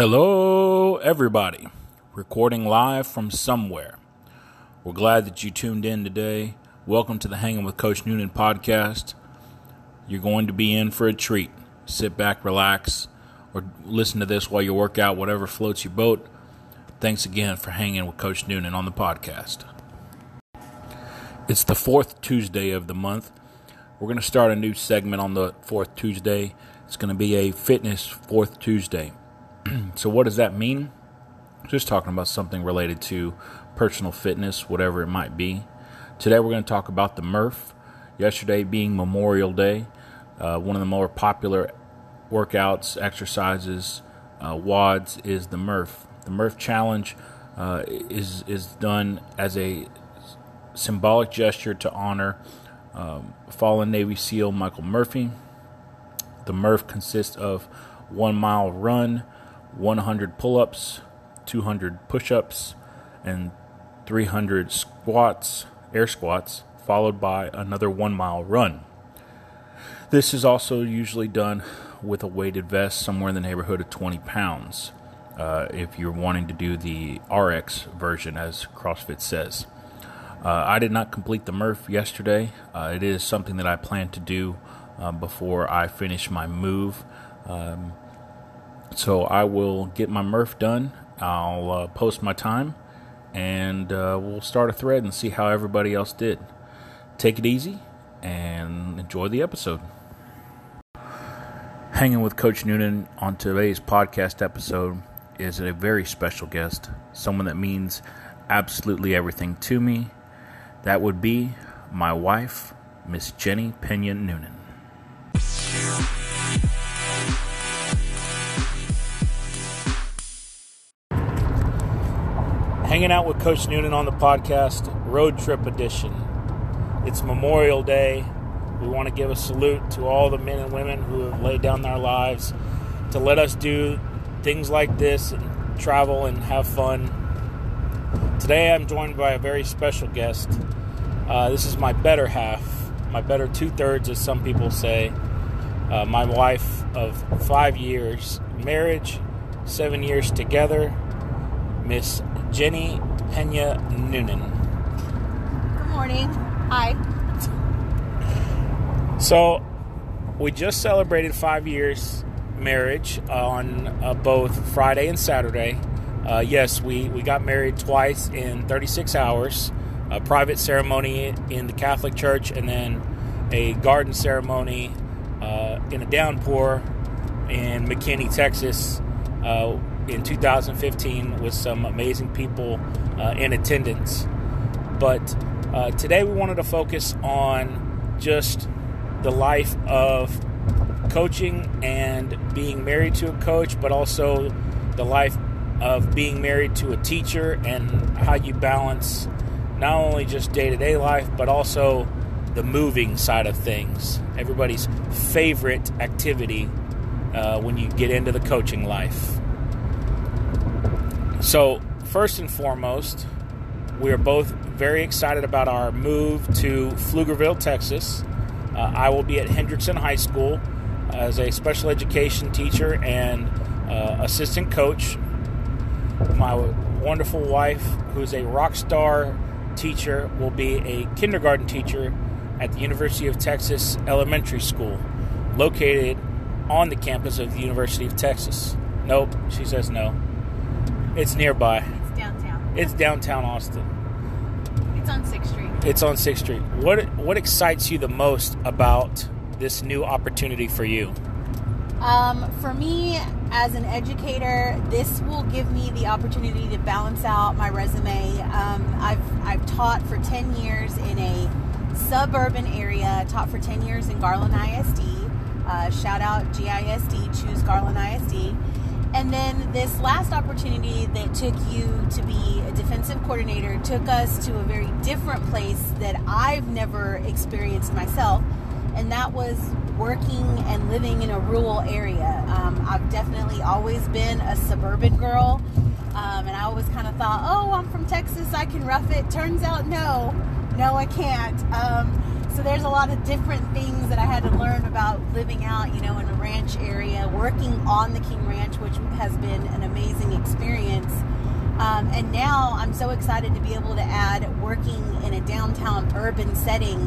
Hello, everybody. Recording live from somewhere. We're glad that you tuned in today. Welcome to the Hanging with Coach Noonan podcast. You're going to be in for a treat. Sit back, relax, or listen to this while you work out, whatever floats your boat. Thanks again for hanging with Coach Noonan on the podcast. It's the fourth Tuesday of the month. We're going to start a new segment on the fourth Tuesday. It's going to be a fitness fourth Tuesday. so, what does that mean? Just talking about something related to personal fitness, whatever it might be. Today, we're going to talk about the Murph. Yesterday being Memorial Day, uh, one of the more popular workouts, exercises, uh, WODs is the Murph. The Murph Challenge uh, is is done as a symbolic gesture to honor um, fallen Navy SEAL Michael Murphy. The Murph consists of one mile run, 100 pull ups, 200 push ups, and 300 squats, air squats, followed by another one mile run. This is also usually done with a weighted vest somewhere in the neighborhood of 20 pounds uh, if you're wanting to do the RX version, as CrossFit says. Uh, I did not complete the Murph yesterday. Uh, it is something that I plan to do uh, before I finish my move. Um, so I will get my Murph done. I'll uh, post my time and uh, we'll start a thread and see how everybody else did. Take it easy and enjoy the episode. Hanging with Coach Noonan on today's podcast episode is a very special guest, someone that means absolutely everything to me. That would be my wife, Miss Jennie Pena Noonan. Hanging out with Coach Noonan on the podcast, Road Trip Edition. It's Memorial Day. We want to give a salute to all the men and women who have laid down their lives to let us do things like this and travel and have fun. Today I'm joined by a very special guest. Uh, this is my better half, my better two thirds, as some people say. Uh, my wife of five years marriage, seven years together, Miss Jennie Pena Noonan. Good morning. Hi. So, we just celebrated five years marriage on uh, both Friday and Saturday. Uh, yes, we, we got married twice in 36 hours. A private ceremony in the Catholic Church, and then a garden ceremony uh, in a downpour in McKinney, Texas, uh, in 2015 with some amazing people uh, in attendance. But uh, today we wanted to focus on just the life of coaching and being married to a coach, but also the life of being married to a teacher and how you balance not only just day to day life, but also the moving side of things. Everybody's favorite activity uh, when you get into the coaching life. So, first and foremost, we are both very excited about our move to Pflugerville, Texas. Uh, I will be at Hendrickson High School as a special education teacher and uh, assistant coach. My wonderful wife, who's a rock star teacher, will be a kindergarten teacher at the University of Texas Elementary School, located on the campus of the University of Texas. Nope, she says no. It's nearby. It's downtown. It's downtown Austin. It's on 6th Street. It's on 6th Street. What what excites you the most about this new opportunity for you? Um, for me, as an educator, this will give me the opportunity to balance out my resume. Um, I've, I've taught for 10 years in a suburban area, taught for 10 years in Garland ISD. Uh, shout out GISD, choose Garland ISD. And then this last opportunity that took you to be a defensive coordinator took us to a very different place that I've never experienced myself, and that was working and living in a rural area. Um, I've definitely always been a suburban girl, um, and I always kind of thought, oh, I'm from Texas, I can rough it. Turns out, no, no, I can't. Um, so there's a lot of different things that I had to learn about living out, you know, in a ranch area, working on the King Ranch, which has been an amazing experience. Um, and now I'm so excited to be able to add working in a downtown urban setting.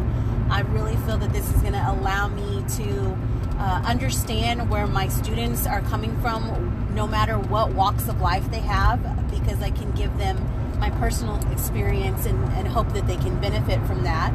I really feel that this is going to allow me to uh, understand where my students are coming from, no matter what walks of life they have, because I can give them my personal experience and, and hope that they can benefit from that.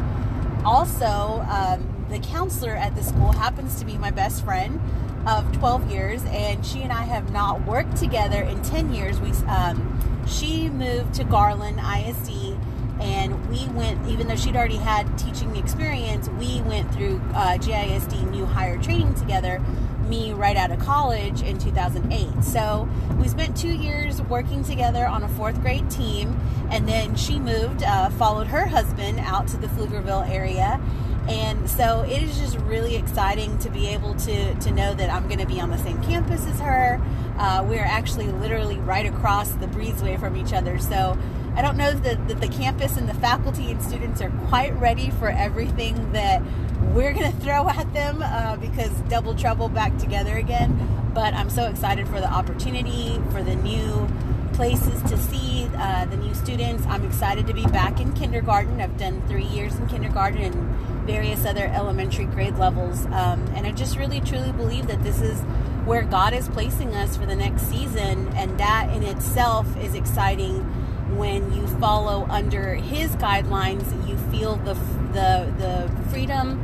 Also, um, the counselor at the school happens to be my best friend of 12 years, and she and I have not worked together in 10 years. We um, she moved to Garland ISD, and we went. Even though she'd already had teaching experience, we went through uh, GISD new hire training together me right out of college in 2008. So we spent two years working together on a fourth grade team, and then she moved, uh, followed her husband out to the Pflugerville area. And so it is just really exciting to be able to, to know that I'm going to be on the same campus as her. Uh, we're actually literally right across the breezeway from each other. So I don't know that, the campus and the faculty and students are quite ready for everything that we're going to throw at them uh, because double trouble back together again. But I'm so excited for the opportunity, for the new places to see, uh, the new students. I'm excited to be back in kindergarten. I've done three years in kindergarten and various other elementary grade levels. Um, and I just really, truly believe that this is where God is placing us for the next season. And that in itself is exciting when you follow under His guidelines. You feel the, the, the freedom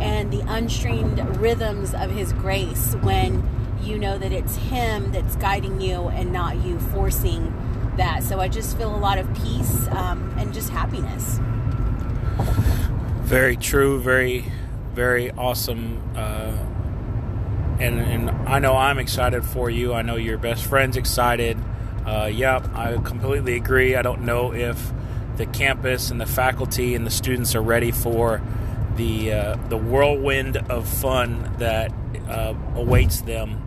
and the unstrained rhythms of His grace when you know that it's Him that's guiding you and not you forcing that. So I just feel a lot of peace um, and just happiness. Very true. Very, very awesome. Uh, and, and I know I'm excited for you. I know your best friend's excited. Uh, yep, I completely agree. I don't know if the campus and the faculty and the students are ready for the uh, the whirlwind of fun that uh, awaits them.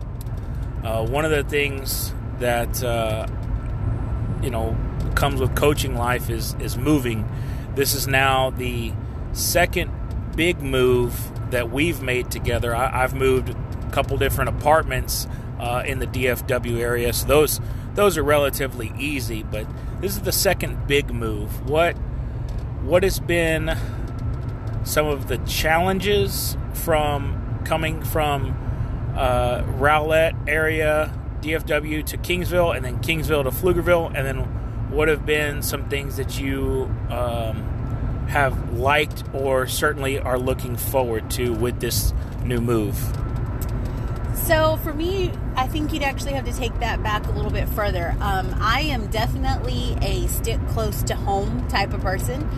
Uh, one of the things that uh, you know comes with coaching life is is moving. This is now the second big move that we've made together. I, have moved a couple different apartments uh, in the DFW area, so those those are relatively easy. But this is the second big move. What what has been some of the challenges from coming from uh, Rowlett area, DFW to Kingsville, and then Kingsville to Pflugerville, and then what have been some things that you um, have liked or certainly are looking forward to with this new move? So for me, I think you'd actually have to take that back a little bit further. Um, I am definitely a stick close to home type of person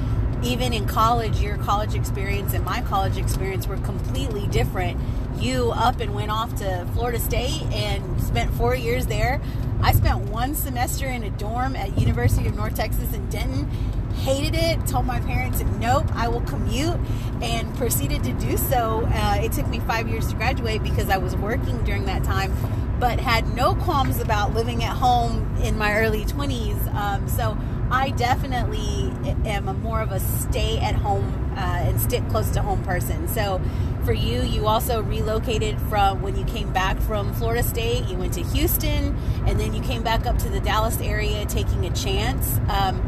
even in college, your college experience and my college experience were completely different. You up and went off to Florida State and spent four years there. I spent one semester in a dorm at University of North Texas in Denton. Hated it. Told my parents, "Nope, I will commute," and proceeded to do so. Uh, it took me five years to graduate because I was working during that time, but had no qualms about living at home in my early twenties. Um, so I definitely am a more of a stay at home uh, and stick close to home person. So for you, you also relocated from when you came back from Florida State, you went to Houston, and then you came back up to the Dallas area taking a chance. Um,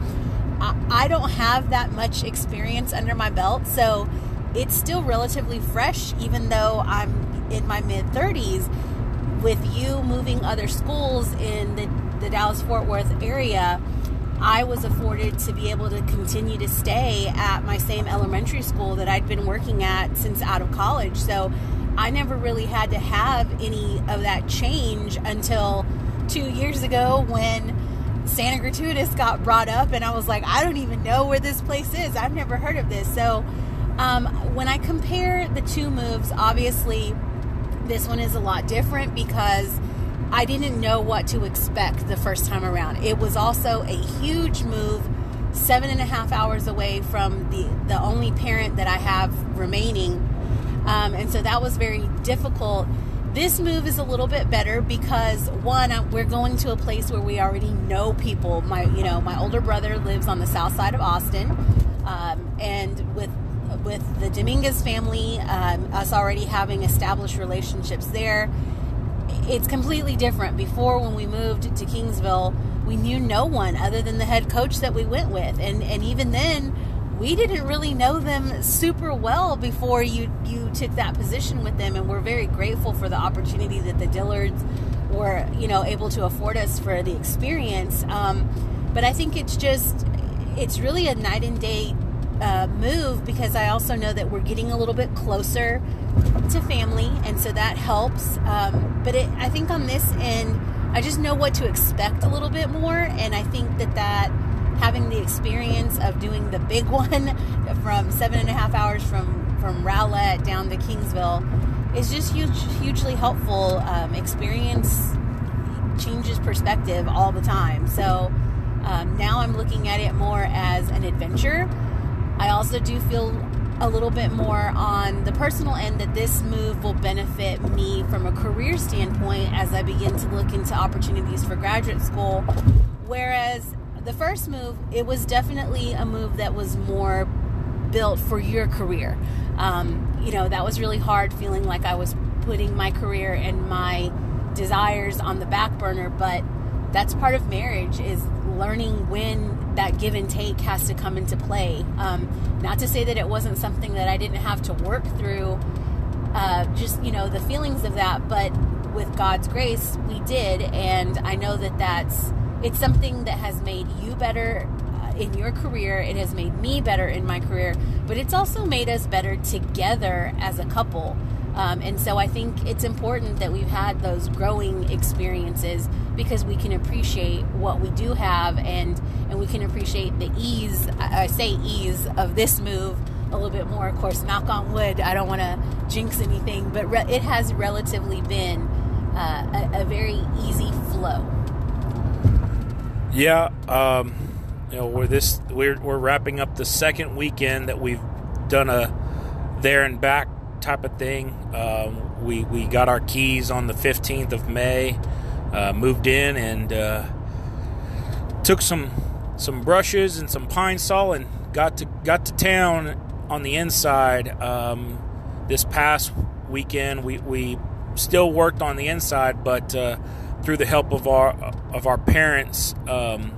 I, don't have that much experience under my belt, so it's still relatively fresh, even though I'm in my mid 30s. With you moving other schools in the, the Dallas Fort Worth area, I was afforded to be able to continue to stay at my same elementary school that I'd been working at since out of college. So I never really had to have any of that change until two years ago when Santa Gertrudis got brought up, and I was like, I don't even know where this place is. I've never heard of this. So um, when I compare the two moves, obviously this one is a lot different because I didn't know what to expect the first time around. It was also a huge move, seven and a half hours away from the, the only parent that I have remaining. Um, and so that was very difficult. This move is a little bit better because one, we're going to a place where we already know people. My, you know, my older brother lives on the south side of Austin, um, and with with the Dominguez family, um, us already having established relationships there, it's completely different. Before, when we moved to Kingsville, we knew no one other than the head coach that we went with, and and even then, we didn't really know them super well before you you took that position with them, and we're very grateful for the opportunity that the Dillards were you know able to afford us for the experience. Um, but I think it's just it's really a night and day uh, move because I also know that we're getting a little bit closer to family, and so that helps. Um, but it, I think on this end, I just know what to expect a little bit more, and I think that that having the experience of doing the big one from seven and a half hours from from Rowlett down to Kingsville is just huge, hugely helpful. Um, experience changes perspective all the time. So um, now I'm looking at it more as an adventure. I also do feel a little bit more on the personal end that this move will benefit me from a career standpoint as I begin to look into opportunities for graduate school. Whereas the first move, it was definitely a move that was more built for your career. Um, you know, that was really hard feeling like I was putting my career and my desires on the back burner, but that's part of marriage is learning when that give and take has to come into play. Um, not to say that it wasn't something that I didn't have to work through, uh, just, you know, the feelings of that, but with God's grace, we did. And I know that that's, it's something that has made you better uh, in your career. It has made me better in my career, but it's also made us better together as a couple. Um, and so I think it's important that we've had those growing experiences because we can appreciate what we do have and and we can appreciate the ease. I, say ease of this move a little bit more. Of course, knock on wood. I don't want to jinx anything, but re- it has relatively been uh, a, a, very easy flow. Yeah, um, you know, we're this we're we're wrapping up the second weekend that we've done a there and back type of thing. Um, we we got our keys on the 15th of May, uh, moved in and uh, took some some brushes and some Pine-Sol and got to got to town on the inside. Um, this past weekend, we we still worked on the inside, but uh, through the help of our of our parents. Um,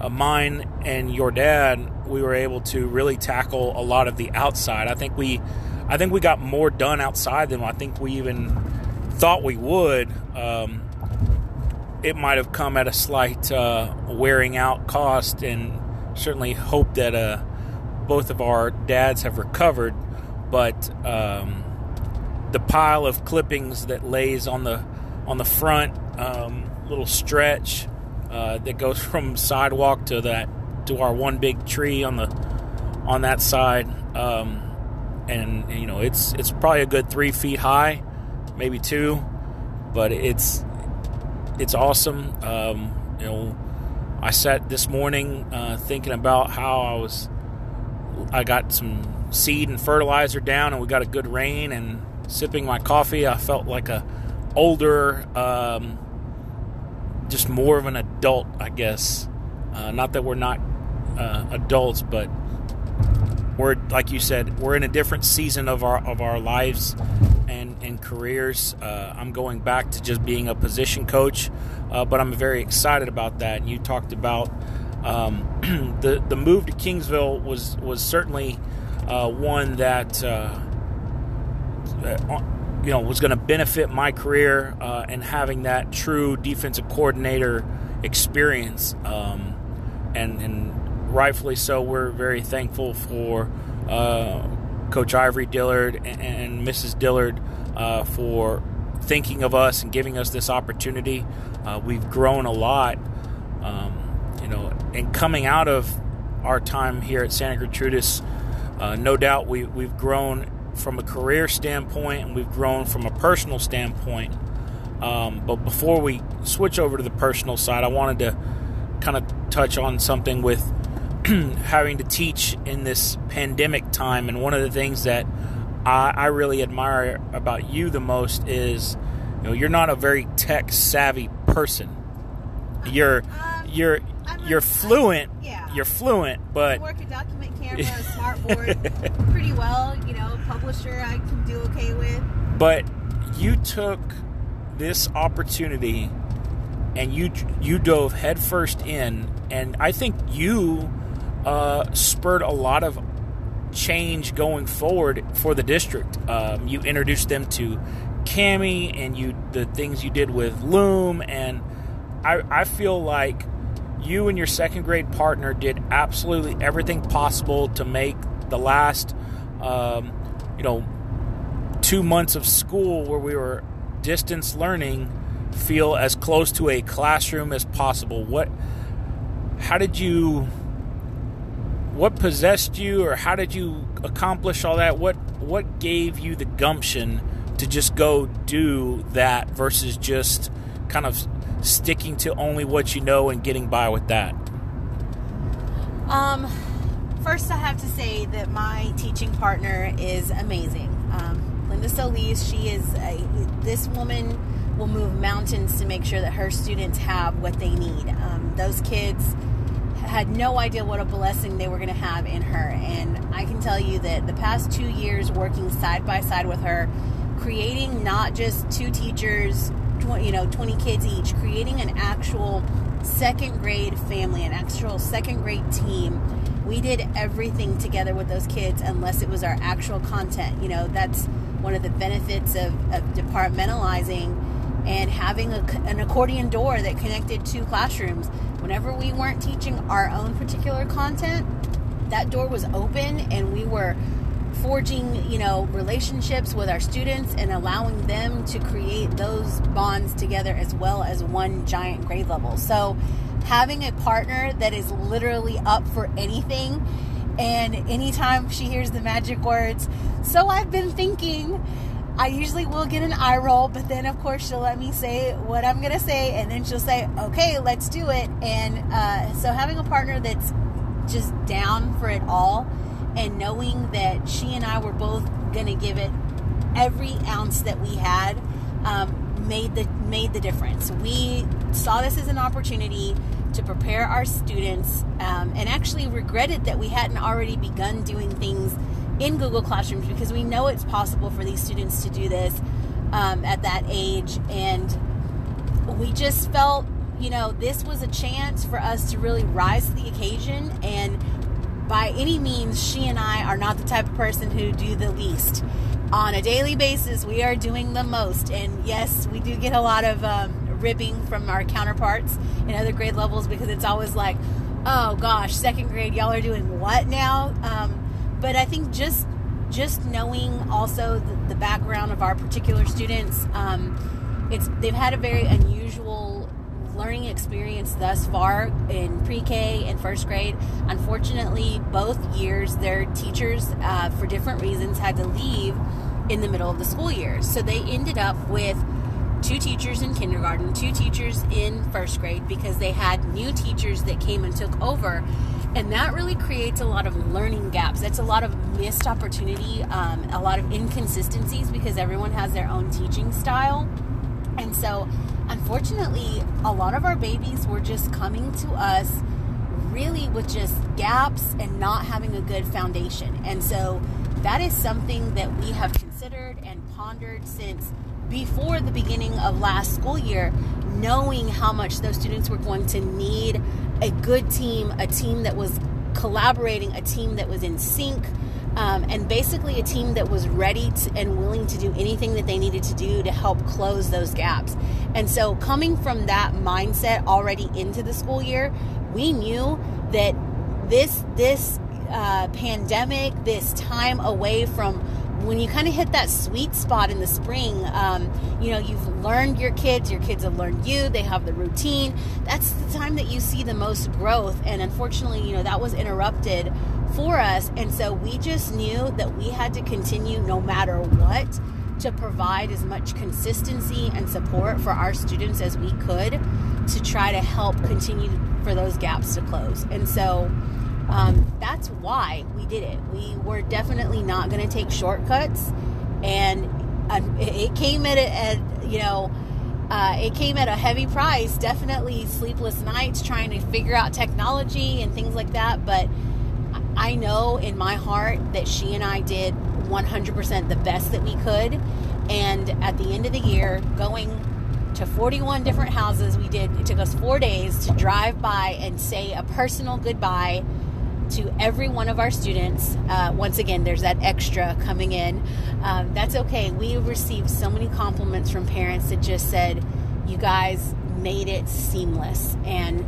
uh, mine and your dad, we were able to really tackle a lot of the outside. I think we I think we got more done outside than I think we even thought we would. Um, it might have come at a slight uh, wearing out cost, and certainly hope that uh, both of our dads have recovered. But um, the pile of clippings that lays on the on the front um, little stretch uh, that goes from sidewalk to that to our one big tree on the on that side. Um, and you know it's it's probably a good three feet high, maybe two, but it's it's awesome. Um, you know, I sat this morning uh, thinking about how I was. I got some seed and fertilizer down, and we got a good rain. And sipping my coffee, I felt like a older, um, just more of an adult, I guess. Uh, not that we're not uh, adults, but we're like you said, we're in a different season of our of our lives and and careers. Uh, I'm going back to just being a position coach, uh, but I'm very excited about that. And you talked about um, the the move to Kingsville was was certainly uh, one that uh, you know was going to benefit my career uh, and having that true defensive coordinator experience. Um, and and rightfully so, we're very thankful for uh, Coach Ivory Dillard and, Mrs. Dillard uh, for thinking of us and giving us this opportunity. Uh, we've grown a lot, um, you know, and coming out of our time here at Santa Gertrudis, uh, no doubt we, we've grown from a career standpoint and we've grown from a personal standpoint. Um, but before we switch over to the personal side, I wanted to kind of touch on something with having to teach in this pandemic time, and one of the things that I, I really admire about you the most is, you know, you're not a very tech savvy person. You're you're I'm you're fluent. I- yeah. You're fluent, I but work a document camera, a smartboard pretty well. You know, publisher I can do okay with. but you took this opportunity and you you dove headfirst in, and I think you uh, spurred a lot of change going forward for the district. Um, you introduced them to Kami, and you the things you did with Loom, and I, I feel like you and your second grade partner did absolutely everything possible to make the last, um, you know, two months of school where we were distance learning feel as close to a classroom as possible. What, how did you, what possessed you, or how did you accomplish all that? What, what gave you the gumption to just go do that versus just kind of sticking to only what you know and getting by with that? Um, first, I have to say that my teaching partner is amazing. Um, Linda Solis, she is a, this woman will move mountains to make sure that her students have what they need. Um, those kids had no idea what a blessing they were going to have in her, and I can tell you that the past two years working side by side with her, creating not just two teachers, tw- you know, 20 kids each, creating an actual second grade family, an actual second grade team. We did everything together with those kids unless it was our actual content. You know, that's one of the benefits of, of departmentalizing and having a, an accordion door that connected two classrooms. Whenever we weren't teaching our own particular content, that door was open and we were forging, you know, relationships with our students and allowing them to create those bonds together as well as one giant grade level. So, having a partner that is literally up for anything and anytime she hears the magic words, so I've been thinking, I usually will get an eye roll, but then of course she'll let me say what I'm gonna say, and then she'll say, "Okay, let's do it." And uh, so having a partner that's just down for it all, and knowing that she and I were both gonna give it every ounce that we had, um, made the made the difference. We saw this as an opportunity to prepare our students, um, and actually regretted that we hadn't already begun doing things in Google Classrooms because we know it's possible for these students to do this um, at that age. And we just felt, you know, this was a chance for us to really rise to the occasion. And by any means, she and I are not the type of person who do the least. On a daily basis, we are doing the most. And yes, we do get a lot of um, ribbing from our counterparts in other grade levels because it's always like, oh gosh, second grade, y'all are doing what now? Um, but I think just just knowing also the, the background of our particular students, um, it's they've had a very unusual learning experience thus far in pre-K and first grade. Unfortunately, both years their teachers, uh, for different reasons, had to leave in the middle of the school year, so they ended up with two teachers in kindergarten, two teachers in first grade because they had new teachers that came and took over. And that really creates a lot of learning gaps. That's a lot of missed opportunity, um, a lot of inconsistencies because everyone has their own teaching style. And so, unfortunately, a lot of our babies were just coming to us really with just gaps and not having a good foundation. And so, that is something that we have considered and pondered since before the beginning of last school year, knowing how much those students were going to need a good team, a team that was collaborating, a team that was in sync, um, and basically a team that was ready to, and willing to do anything that they needed to do to help close those gaps. And so, coming from that mindset already into the school year, we knew that this this uh, pandemic, this time away from when you kind of hit that sweet spot in the spring, um, you know, you've learned your kids, your kids have learned you, they have the routine. That's the time that you see the most growth. And unfortunately, you know, that was interrupted for us. And so we just knew that we had to continue no matter what to provide as much consistency and support for our students as we could to try to help continue for those gaps to close. And so, um, that's why we did it. We were definitely not going to take shortcuts, and uh, it came at, at you know uh, it came at a heavy price. Definitely sleepless nights trying to figure out technology and things like that. But I know in my heart that she and I did 100% the best that we could. And at the end of the year, going to 41 different houses, we did, it took us four days to drive by and say a personal goodbye to every one of our students. Uh, once again, there's that extra coming in. Um, that's okay. We received so many compliments from parents that just said, you guys made it seamless. And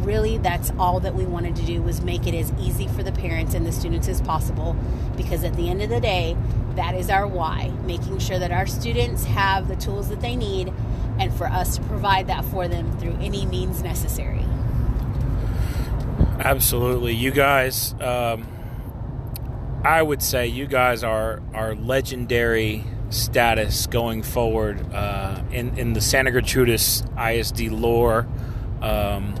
really that's all that we wanted to do was make it as easy for the parents and the students as possible. Because at the end of the day that is our why making sure that our students have the tools that they need and for us to provide that for them through any means necessary. Absolutely. You guys um, i would say you guys are are legendary status going forward uh, in in the santa gertrudis isd lore. Um,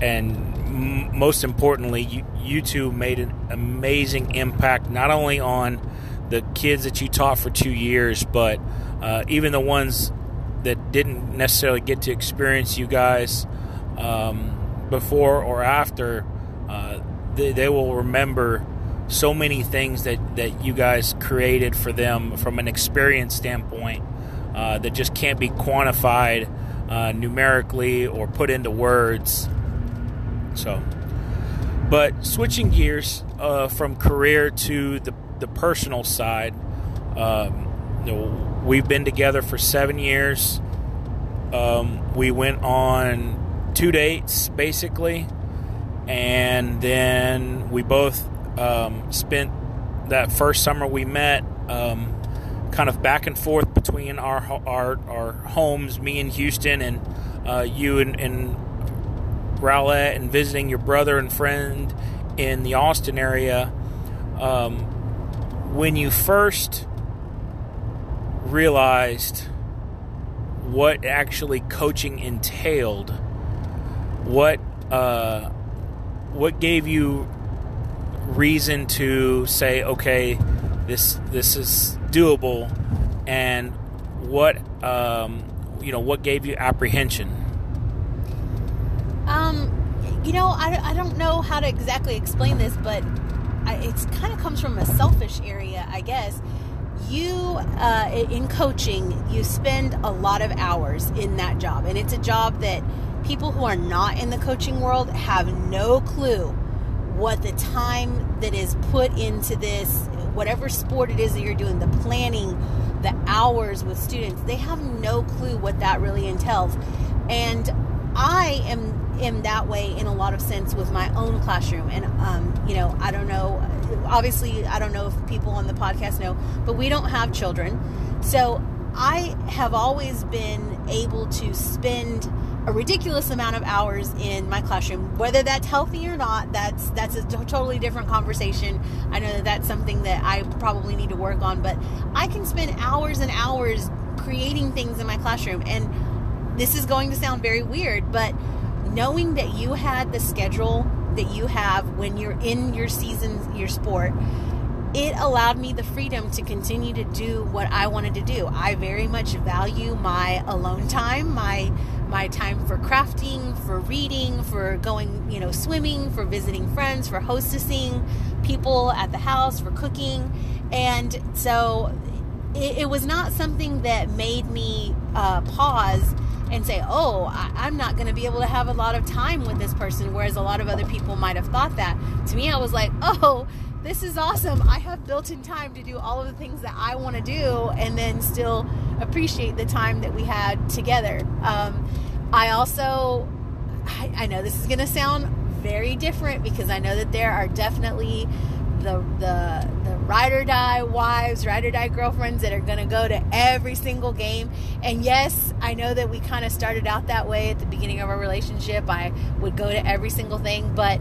and m- most importantly, you, you two made an amazing impact not only on the kids that you taught for two years, but uh, even the ones that didn't necessarily get to experience you guys um, before or after. Uh, they, they will remember so many things that, that you guys created for them from an experience standpoint uh, that just can't be quantified uh, numerically or put into words. So, but switching gears uh, from career to the the personal side, um, you know, we've been together for seven years. Um, we went on two dates basically, and then we both um, spent that first summer we met um, kind of back and forth between our our, our homes, me in Houston and uh, you in, in Rowlett and visiting your brother and friend in the Austin area, um, when you first realized what actually coaching entailed, what uh, what gave you reason to say, okay, this this is doable, and what um, you know, what gave you apprehension? Um, you know, I, I don't know how to exactly explain this, but I, it's kind of comes from a selfish area, I guess. You, uh, in coaching, you spend a lot of hours in that job, and it's a job that people who are not in the coaching world have no clue what the time that is put into this, whatever sport it is that you're doing, the planning, the hours with students, they have no clue what that really entails. And I am am that way in a lot of sense with my own classroom. And, um, you know, I don't know, obviously, I don't know if people on the podcast know, but we don't have children. So I have always been able to spend a ridiculous amount of hours in my classroom whether that's healthy or not that's that's a t- totally different conversation i know that that's something that i probably need to work on but i can spend hours and hours creating things in my classroom and this is going to sound very weird but knowing that you had the schedule that you have when you're in your season, your sport, it allowed me the freedom to continue to do what I wanted to do. I very much value my alone time, my my time for crafting, for reading, for going, you know, swimming, for visiting friends, for hostessing people at the house, for cooking. And so it, it was not something that made me uh, pause and say, oh, I, am not going to be able to have a lot of time with this person, whereas a lot of other people might have thought that. To me, I was like, oh, this is awesome. I have built in time to do all of the things that I want to do and then still appreciate the time that we had together. Um, I also, I, I know this is going to sound very different because I know that there are definitely the the the ride or die wives, ride or die girlfriends that are going to go to every single game. And yes, I know that we kind of started out that way at the beginning of our relationship. I would go to every single thing, but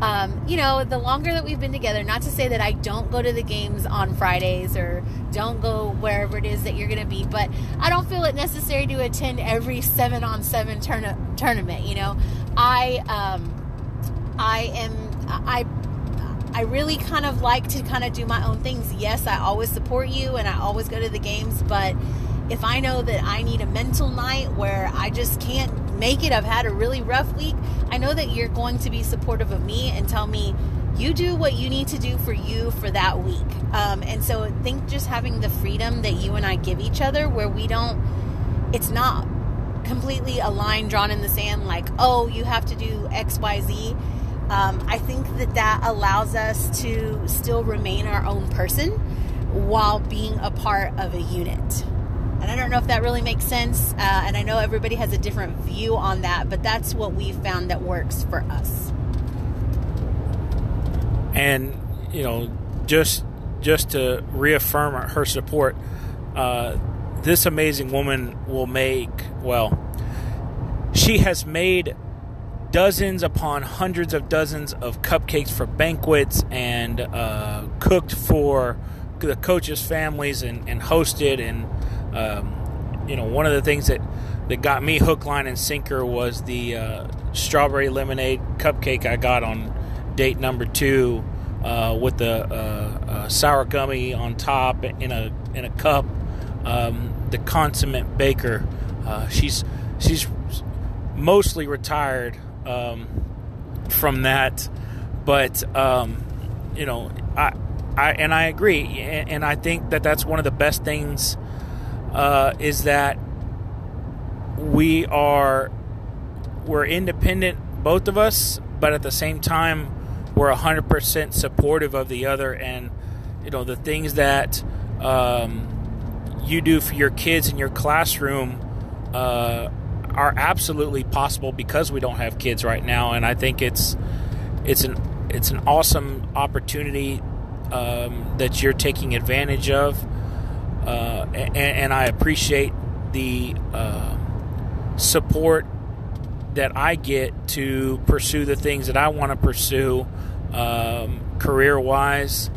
um, you know, the longer that we've been together, not to say that I don't go to the games on Fridays or don't go wherever it is that you're going to be, but I don't feel it necessary to attend every seven on seven tournament. You know, I, um, I am, I I really kind of like to kind of do my own things. Yes, I always support you and I always go to the games, but if I know that I need a mental night where I just can't make it, I've had a really rough week, I know that you're going to be supportive of me and tell me, you do what you need to do for you for that week. Um, and so I think just having the freedom that you and I give each other where we don't, it's not completely a line drawn in the sand like, oh, you have to do X, Y, Z. Um, I think that that allows us to still remain our own person while being a part of a unit. And I don't know if that really makes sense. Uh, and I know everybody has a different view on that, but that's what we found that works for us. And, you know, just just to reaffirm her support, uh, this amazing woman will make, well, she has made dozens upon hundreds of dozens of cupcakes for banquets and uh, cooked for the coaches' families and, and hosted and um, you know, one of the things that, that got me hook, line, and sinker was the uh, strawberry lemonade cupcake I got on date number two uh, with the uh, uh sour gummy on top in a in a cup. Um, the consummate baker. Uh, she's she's mostly retired um, from that, but um, you know I. I, and I agree, and I think that that's one of the best things uh, is that we are we're independent, both of us, but at the same time, we're hundred percent supportive of the other, and you know the things that um, you do for your kids in your classroom uh, are absolutely possible because we don't have kids right now, and I think it's it's an it's an awesome opportunity um, that you're taking advantage of uh, and, and, I appreciate the uh, support that I get to pursue the things that I want to pursue um, career wise,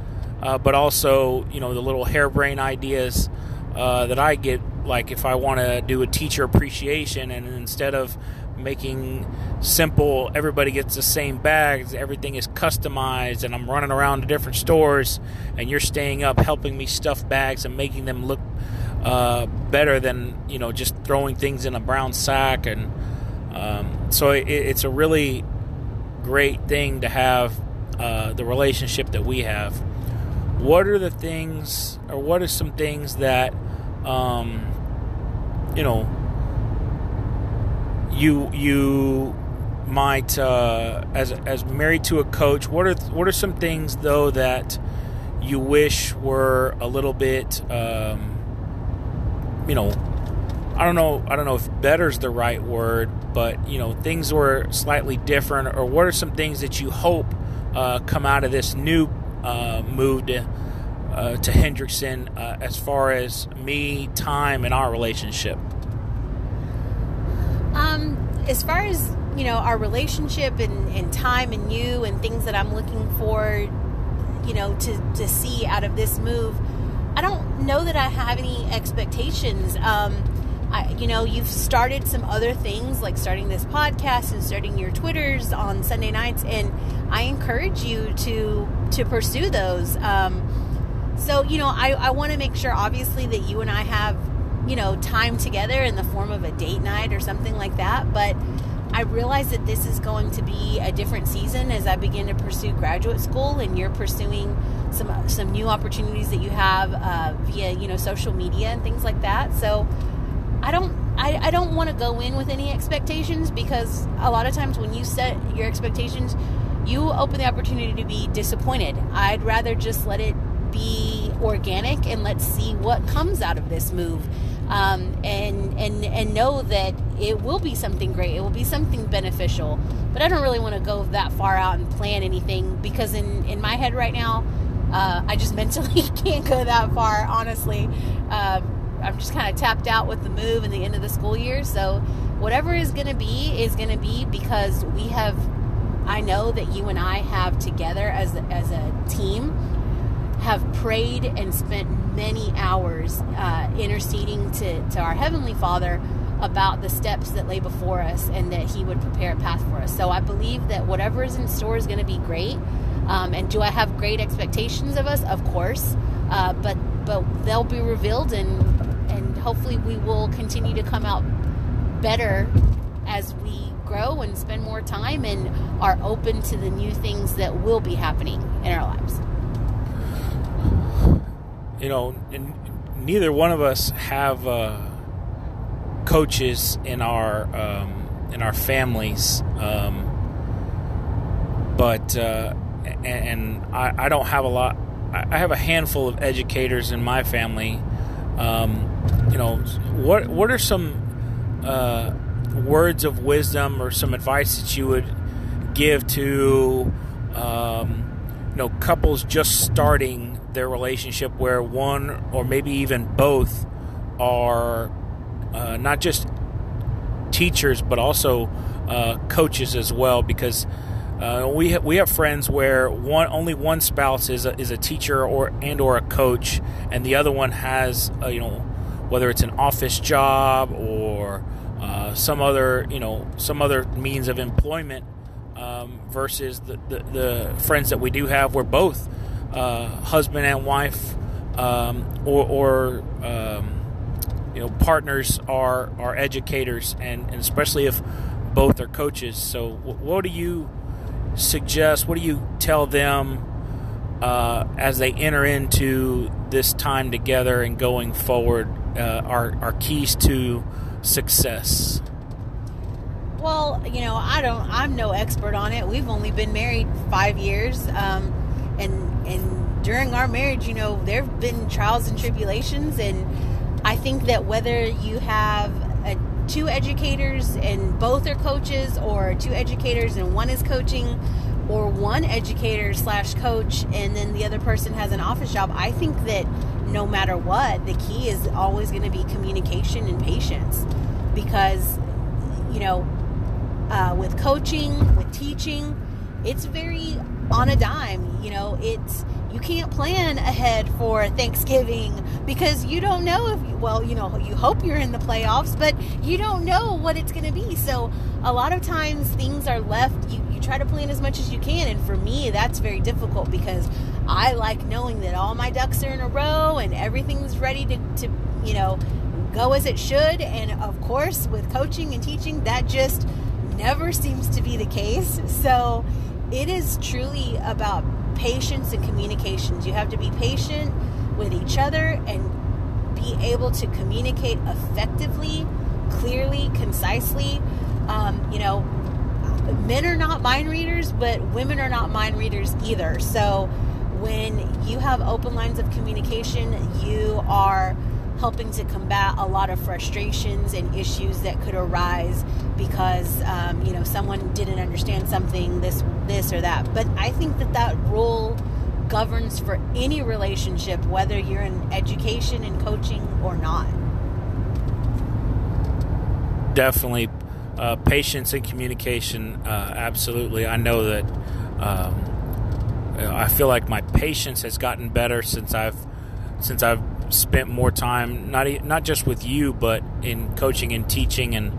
uh, but also you know the little harebrained ideas uh, that I get. Like if I want to do a teacher appreciation, and instead of making simple everybody gets the same bags everything is customized and i'm running around to different stores and you're staying up helping me stuff bags and making them look uh, better than you know just throwing things in a brown sack and um, so it, it's a really great thing to have uh, the relationship that we have. What are the things or what are some things that um, you know you you might uh, as as married to a coach what are what are some things though that you wish were a little bit um, you know I don't know I don't know if better is the right word but you know things were slightly different or what are some things that you hope uh, come out of this new uh, move to uh, to Hendrickson uh, as far as me time and our relationship um, as far as you know, our relationship and, and time and you and things that I'm looking for, you know, to to see out of this move, I don't know that I have any expectations. Um, I, you know, you've started some other things like starting this podcast and starting your Twitters on Sunday nights, and I encourage you to to pursue those. Um, so, you know, I, I want to make sure, obviously, that you and I have you know, time together in the form of a date night or something like that. But I realize that this is going to be a different season as I begin to pursue graduate school, and you're pursuing some some new opportunities that you have uh, via you know social media and things like that. So I don't I, I don't want to go in with any expectations because a lot of times when you set your expectations, you open the opportunity to be disappointed. I'd rather just let it be organic and let's see what comes out of this move um, and and and know that it will be something great. It will be something beneficial. But I don't really want to go that far out and plan anything because in in my head right now, uh, I just mentally can't go that far. Honestly, uh, I'm just kind of tapped out with the move and the end of the school year. So whatever is going to be is going to be because we have. I know that you and I have together as as a team have prayed and spent many hours uh, interceding to, to our Heavenly Father about the steps that lay before us and that He would prepare a path for us. So I believe that whatever is in store is going to be great. Um, and do I have great expectations of us? Of course. Uh, but but they'll be revealed in and hopefully we will continue to come out better as we grow and spend more time and are open to the new things that will be happening in our lives. You know, neither one of us have uh, coaches in our um, in our families, um, but uh, and, and I, I, don't have a lot. I have a handful of educators in my family. Um, you know, what what are some uh, words of wisdom or some advice that you would give to um, you know couples just starting their relationship where one or maybe even both are uh, not just teachers but also uh, coaches as well because uh, we ha- we have friends where one only one spouse is a, is a teacher or and or a coach and the other one has a, you know whether it's an office job or uh, some other you know some other means of employment um, versus the, the, the, friends that we do have where both uh, husband and wife um, or, or um, you know partners are are educators and, and especially if both are coaches so what do you suggest what do you tell them uh, as they enter into this time together and going forward uh, are, are keys to success? Well, you know, I don't. I'm no expert on it. We've only been married five years, um, and and during our marriage, you know, there have been trials and tribulations, and I think that whether you have a, two educators and both are coaches, or two educators and one is coaching, or one educator slash coach and then the other person has an office job, I think that no matter what, the key is always going to be communication and patience because, you know, uh, with coaching, with teaching, it's very on a dime. You know, it's you can't plan ahead for Thanksgiving because you don't know if well, you know, you hope you're in the playoffs, but you don't know what it's going to be. So a lot of times things are left. You you try to plan as much as you can, and for me, that's very difficult because I like knowing that all my ducks are in a row and everything's ready to, to you know go as it should. And of course, with coaching and teaching, that just never seems to be the case. So it is truly about patience and communications. You have to be patient with each other and be able to communicate effectively, clearly, concisely. Um, you know, men are not mind readers, but women are not mind readers either. So when you have open lines of communication, you are helping to combat a lot of frustrations and issues that could arise because um, you know someone didn't understand something this this or that. But i think that that rule governs for any relationship whether you're in education and coaching or not. Definitely uh, patience and communication uh, absolutely. I know that um, i feel like my patience has gotten better since i've since i've spent more time not not just with you, but in coaching and teaching, and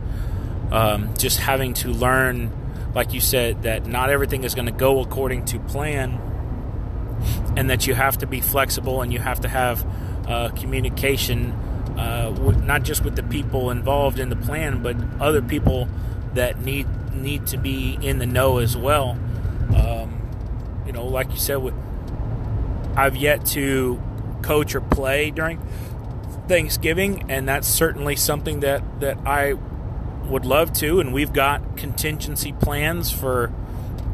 um, just having to learn, like you said, that not everything is going to go according to plan, and that you have to be flexible and you have to have uh, communication, uh, with, not just with the people involved in the plan, but other people that need need to be in the know as well. Um, you know, like you said, with I've yet to coach or play during Thanksgiving, and that's certainly something that that I would love to. And we've got contingency plans for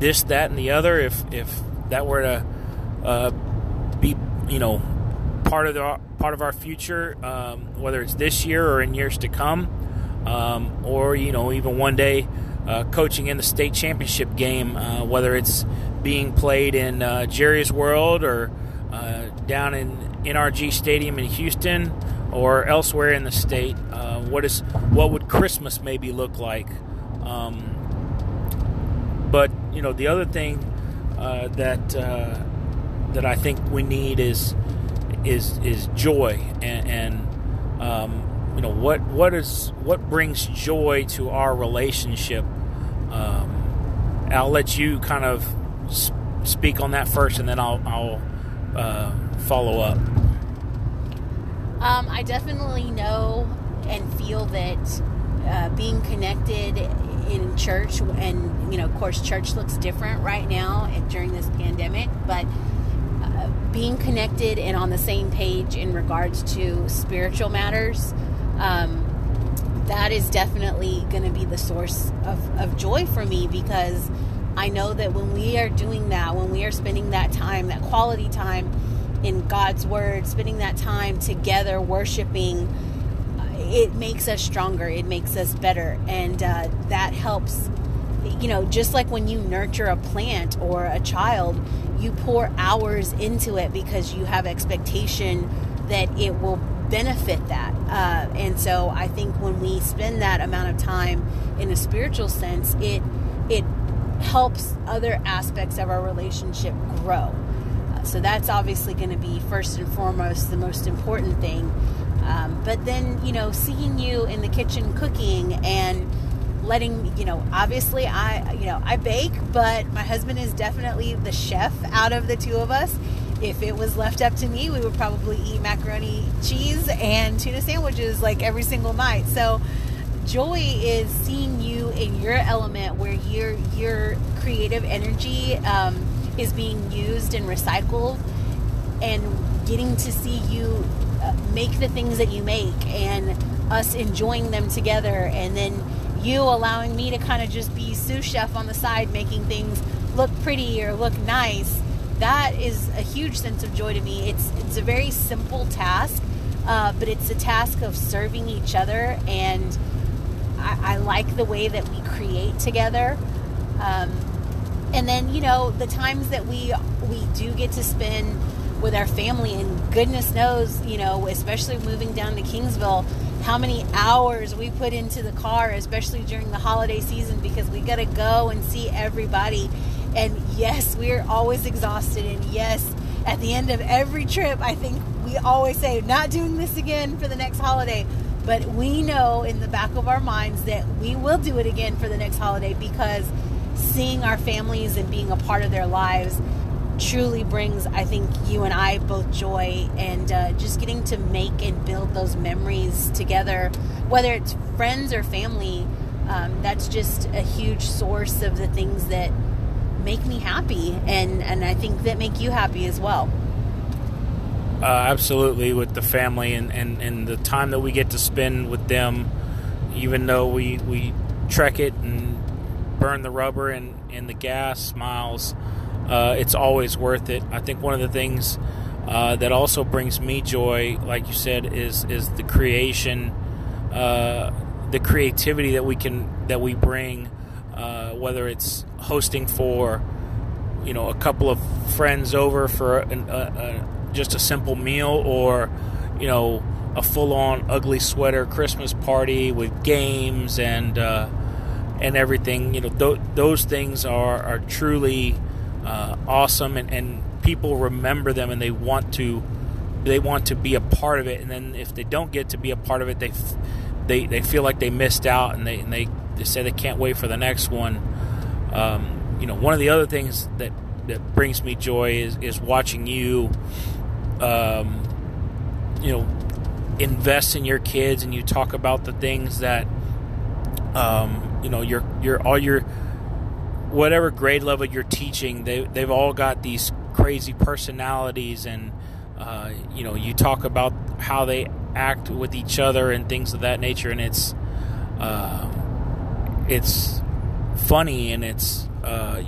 this, that, and the other. If if that were to uh, be, you know, part of the part of our future, um, whether it's this year or in years to come, um, or you know, even one day. Uh, coaching in the state championship game, uh, whether it's being played in uh, Jerry's World or uh, down in NRG Stadium in Houston or elsewhere in the state. Uh, what is what would Christmas maybe look like? Um, but you know, the other thing uh, that uh, that I think we need is is is joy and, and um, you know what what is what brings joy to our relationship. Um, I'll let you kind of speak on that first, and then I'll, I'll uh, follow up. Um, I definitely know and feel that uh, being connected in church, and you know, of course, church looks different right now during this pandemic, but uh, being connected and on the same page in regards to spiritual matters. Um, that is definitely going to be the source of, of joy for me because I know that when we are doing that, when we are spending that time, that quality time in God's Word, spending that time together worshiping, it makes us stronger, it makes us better, and uh, that helps. You know, just like when you nurture a plant or a child, you pour hours into it because you have expectation that it will benefit that. Uh, and so I think when we spend that amount of time in a spiritual sense, it it helps other aspects of our relationship grow. So that's obviously going to be first and foremost the most important thing. Um, but then you know, seeing you in the kitchen cooking and letting you know obviously i you know i bake but my husband is definitely the chef out of the two of us if it was left up to me, we would probably eat macaroni cheese and tuna sandwiches like every single night. So joy is seeing you in your element where your your creative energy um, is being used and recycled and getting to see you uh, make the things that you make and us enjoying them together and then you allowing me to kind of just be sous chef on the side making things look pretty or look nice that is a huge sense of joy to me. It's it's a very simple task, uh, but it's a task of serving each other, and I, I like the way that we create together. Um, and then you know the times that we we do get to spend with our family, and goodness knows, you know, especially moving down to Kingsville, how many hours we put into the car, especially during the holiday season, because we got to go and see everybody and yes, we're always exhausted. And yes, at the end of every trip, I think we always say, not doing this again for the next holiday. But we know in the back of our minds that we will do it again for the next holiday because seeing our families and being a part of their lives truly brings, I think, you and I both joy and uh, just getting to make and build those memories together, whether it's friends or family. Um, that's just a huge source of the things that make me happy and and I think that make you happy as well. Uh, absolutely with the family and, and, and the time that we get to spend with them even though we, we trek it and burn the rubber and, and the gas miles uh, it's always worth it. I think one of the things uh, that also brings me joy like you said is is the creation uh, the creativity that we can that we bring uh, whether it's hosting for you know a couple of friends over for an, just a simple meal or you know a full-on ugly sweater Christmas party with games and uh, and everything you know th- those things are are truly uh, awesome and, and people remember them and they want to they want to be a part of it and then if they don't get to be a part of it they f- they, they feel like they missed out and they and they they say they can't wait for the next one. Um, you know, one of the other things that that brings me joy is is watching you, um, you know, invest in your kids, and you talk about the things that, um, you know, your your all your whatever grade level you're teaching, they they've all got these crazy personalities, and uh, you know, you talk about how they act with each other and things of that nature, and it's. Uh, it's funny and it's uh,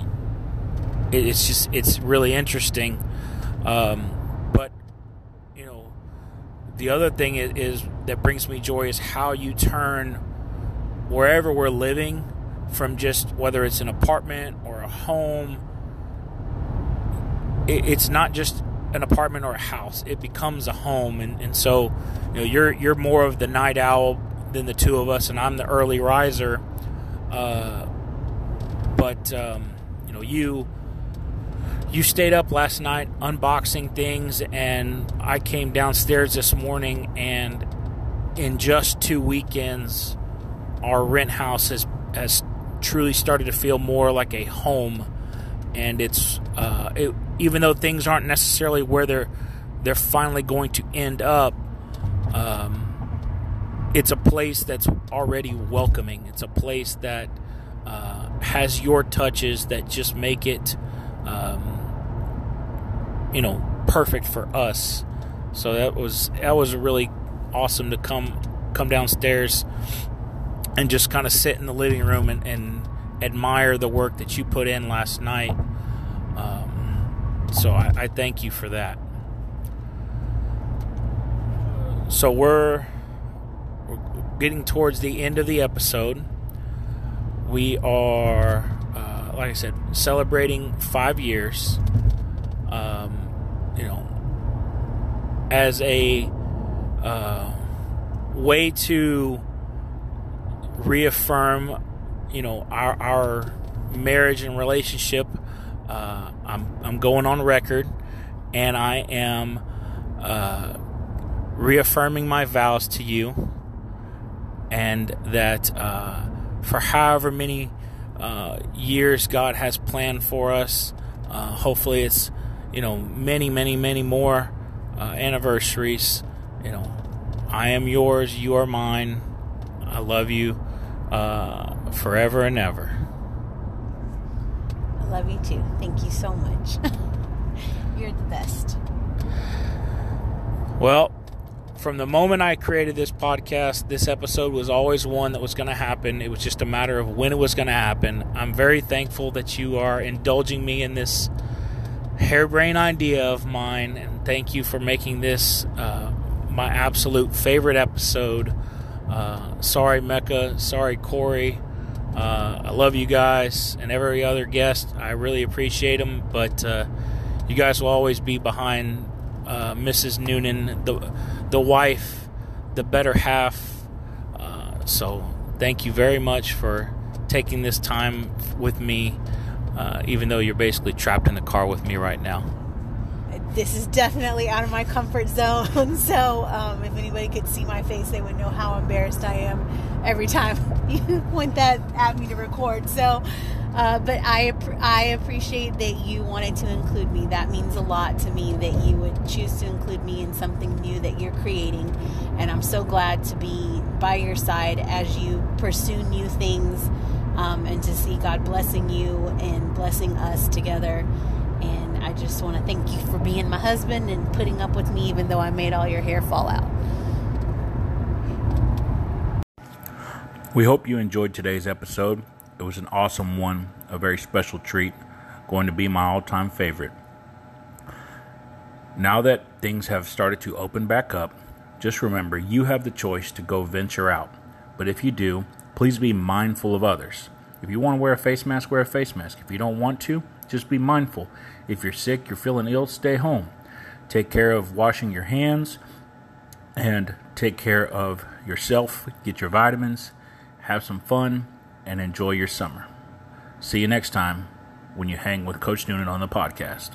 it's just it's really interesting. Um, but you know, the other thing is, is, that brings me joy is how you turn wherever we're living from just whether it's an apartment or a home. It, it's not just an apartment or a house; it becomes a home, and, and so you know you're you're more of the night owl than the two of us, and I'm the early riser uh, but um, you know, you you stayed up last night unboxing things, and I came downstairs this morning, and in just two weekends, our rent house has has truly started to feel more like a home, and it's uh, it, even though things aren't necessarily where they're they're finally going to end up. um, it's a place that's already welcoming. It's a place that uh, has your touches that just make it, um, you know, perfect for us. So that was that was really awesome to come come downstairs and just kind of sit in the living room and, and admire the work that you put in last night. Um, so I, I thank you for that. So we're, we're getting towards the end of the episode. We are, uh, like I said, celebrating five years. Um, you know, as a uh, way to reaffirm, you know, our our marriage and relationship. Uh, I'm I'm going on record, and I am uh, reaffirming my vows to you, and that uh, for however many uh, years God has planned for us, uh, hopefully it's you know many many many more uh, anniversaries. You know, I am yours, you are mine. I love you uh, forever and ever. I love you too. Thank you so much. You're the best. Well, from the moment I created this podcast, this episode was always one that was going to happen. It was just a matter of when it was going to happen. I'm very thankful that you are indulging me in this harebrained idea of mine, and thank you for making this uh, my absolute favorite episode. Uh, sorry, Mecca. Sorry, Corey. Uh, I love you guys and every other guest. I really appreciate them, but uh, you guys will always be behind uh, Mrs. Noonan, the the wife, the better half. Uh, so thank you very much for taking this time with me, even though you're basically trapped in the car with me right now this is definitely out of my comfort zone. So, um, if anybody could see my face, they would know how embarrassed I am every time you point that at me to record. So, uh, but I I appreciate that you wanted to include me. That means a lot to me that you would choose to include me in something new that you're creating, and I'm so glad to be by your side as you pursue new things, um, and to see God blessing you and blessing us together I just want to thank you for being my husband and putting up with me even though I made all your hair fall out. We hope you enjoyed today's episode. It was an awesome one, a very special treat, going to be my all time favorite. Now that things have started to open back up, just remember you have the choice to go venture out. But if you do, please be mindful of others. If you want to wear a face mask, wear a face mask. If you don't want to, just be mindful. If you're sick, you're feeling ill, stay home. Take care of washing your hands and take care of yourself. Get your vitamins, have some fun, and enjoy your summer. See you next time when you hang with Coach Noonan on the podcast.